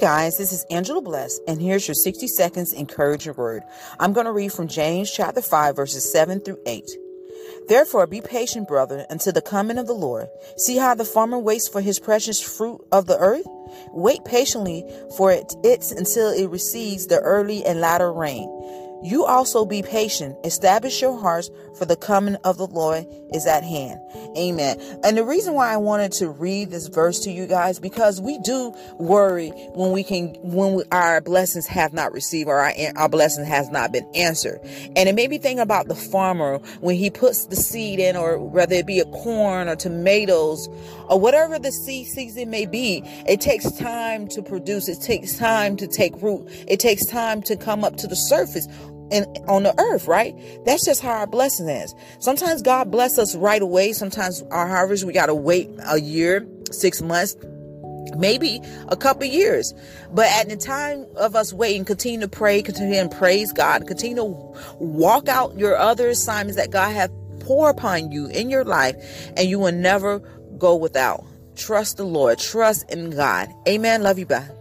guys, this is Angela Bless, and here's your 60 seconds encouraging word. I'm going to read from James chapter 5, verses 7 through 8. Therefore, be patient, brother, until the coming of the Lord. See how the farmer waits for his precious fruit of the earth? Wait patiently for it, it's until it receives the early and latter rain. You also be patient. Establish your hearts, for the coming of the Lord is at hand. Amen. And the reason why I wanted to read this verse to you guys because we do worry when we can when we, our blessings have not received or our, our blessing has not been answered. And it made me think about the farmer when he puts the seed in, or whether it be a corn or tomatoes or whatever the seed season may be. It takes time to produce. It takes time to take root. It takes time to come up to the surface and on the earth, right? That's just how our blessing is. Sometimes God bless us right away. Sometimes our harvest, we got to wait a year, six months, maybe a couple years. But at the time of us waiting, continue to pray, continue and praise God, continue to walk out your other assignments that God have pour upon you in your life, and you will never go without. Trust the Lord. Trust in God. Amen. Love you. Bye.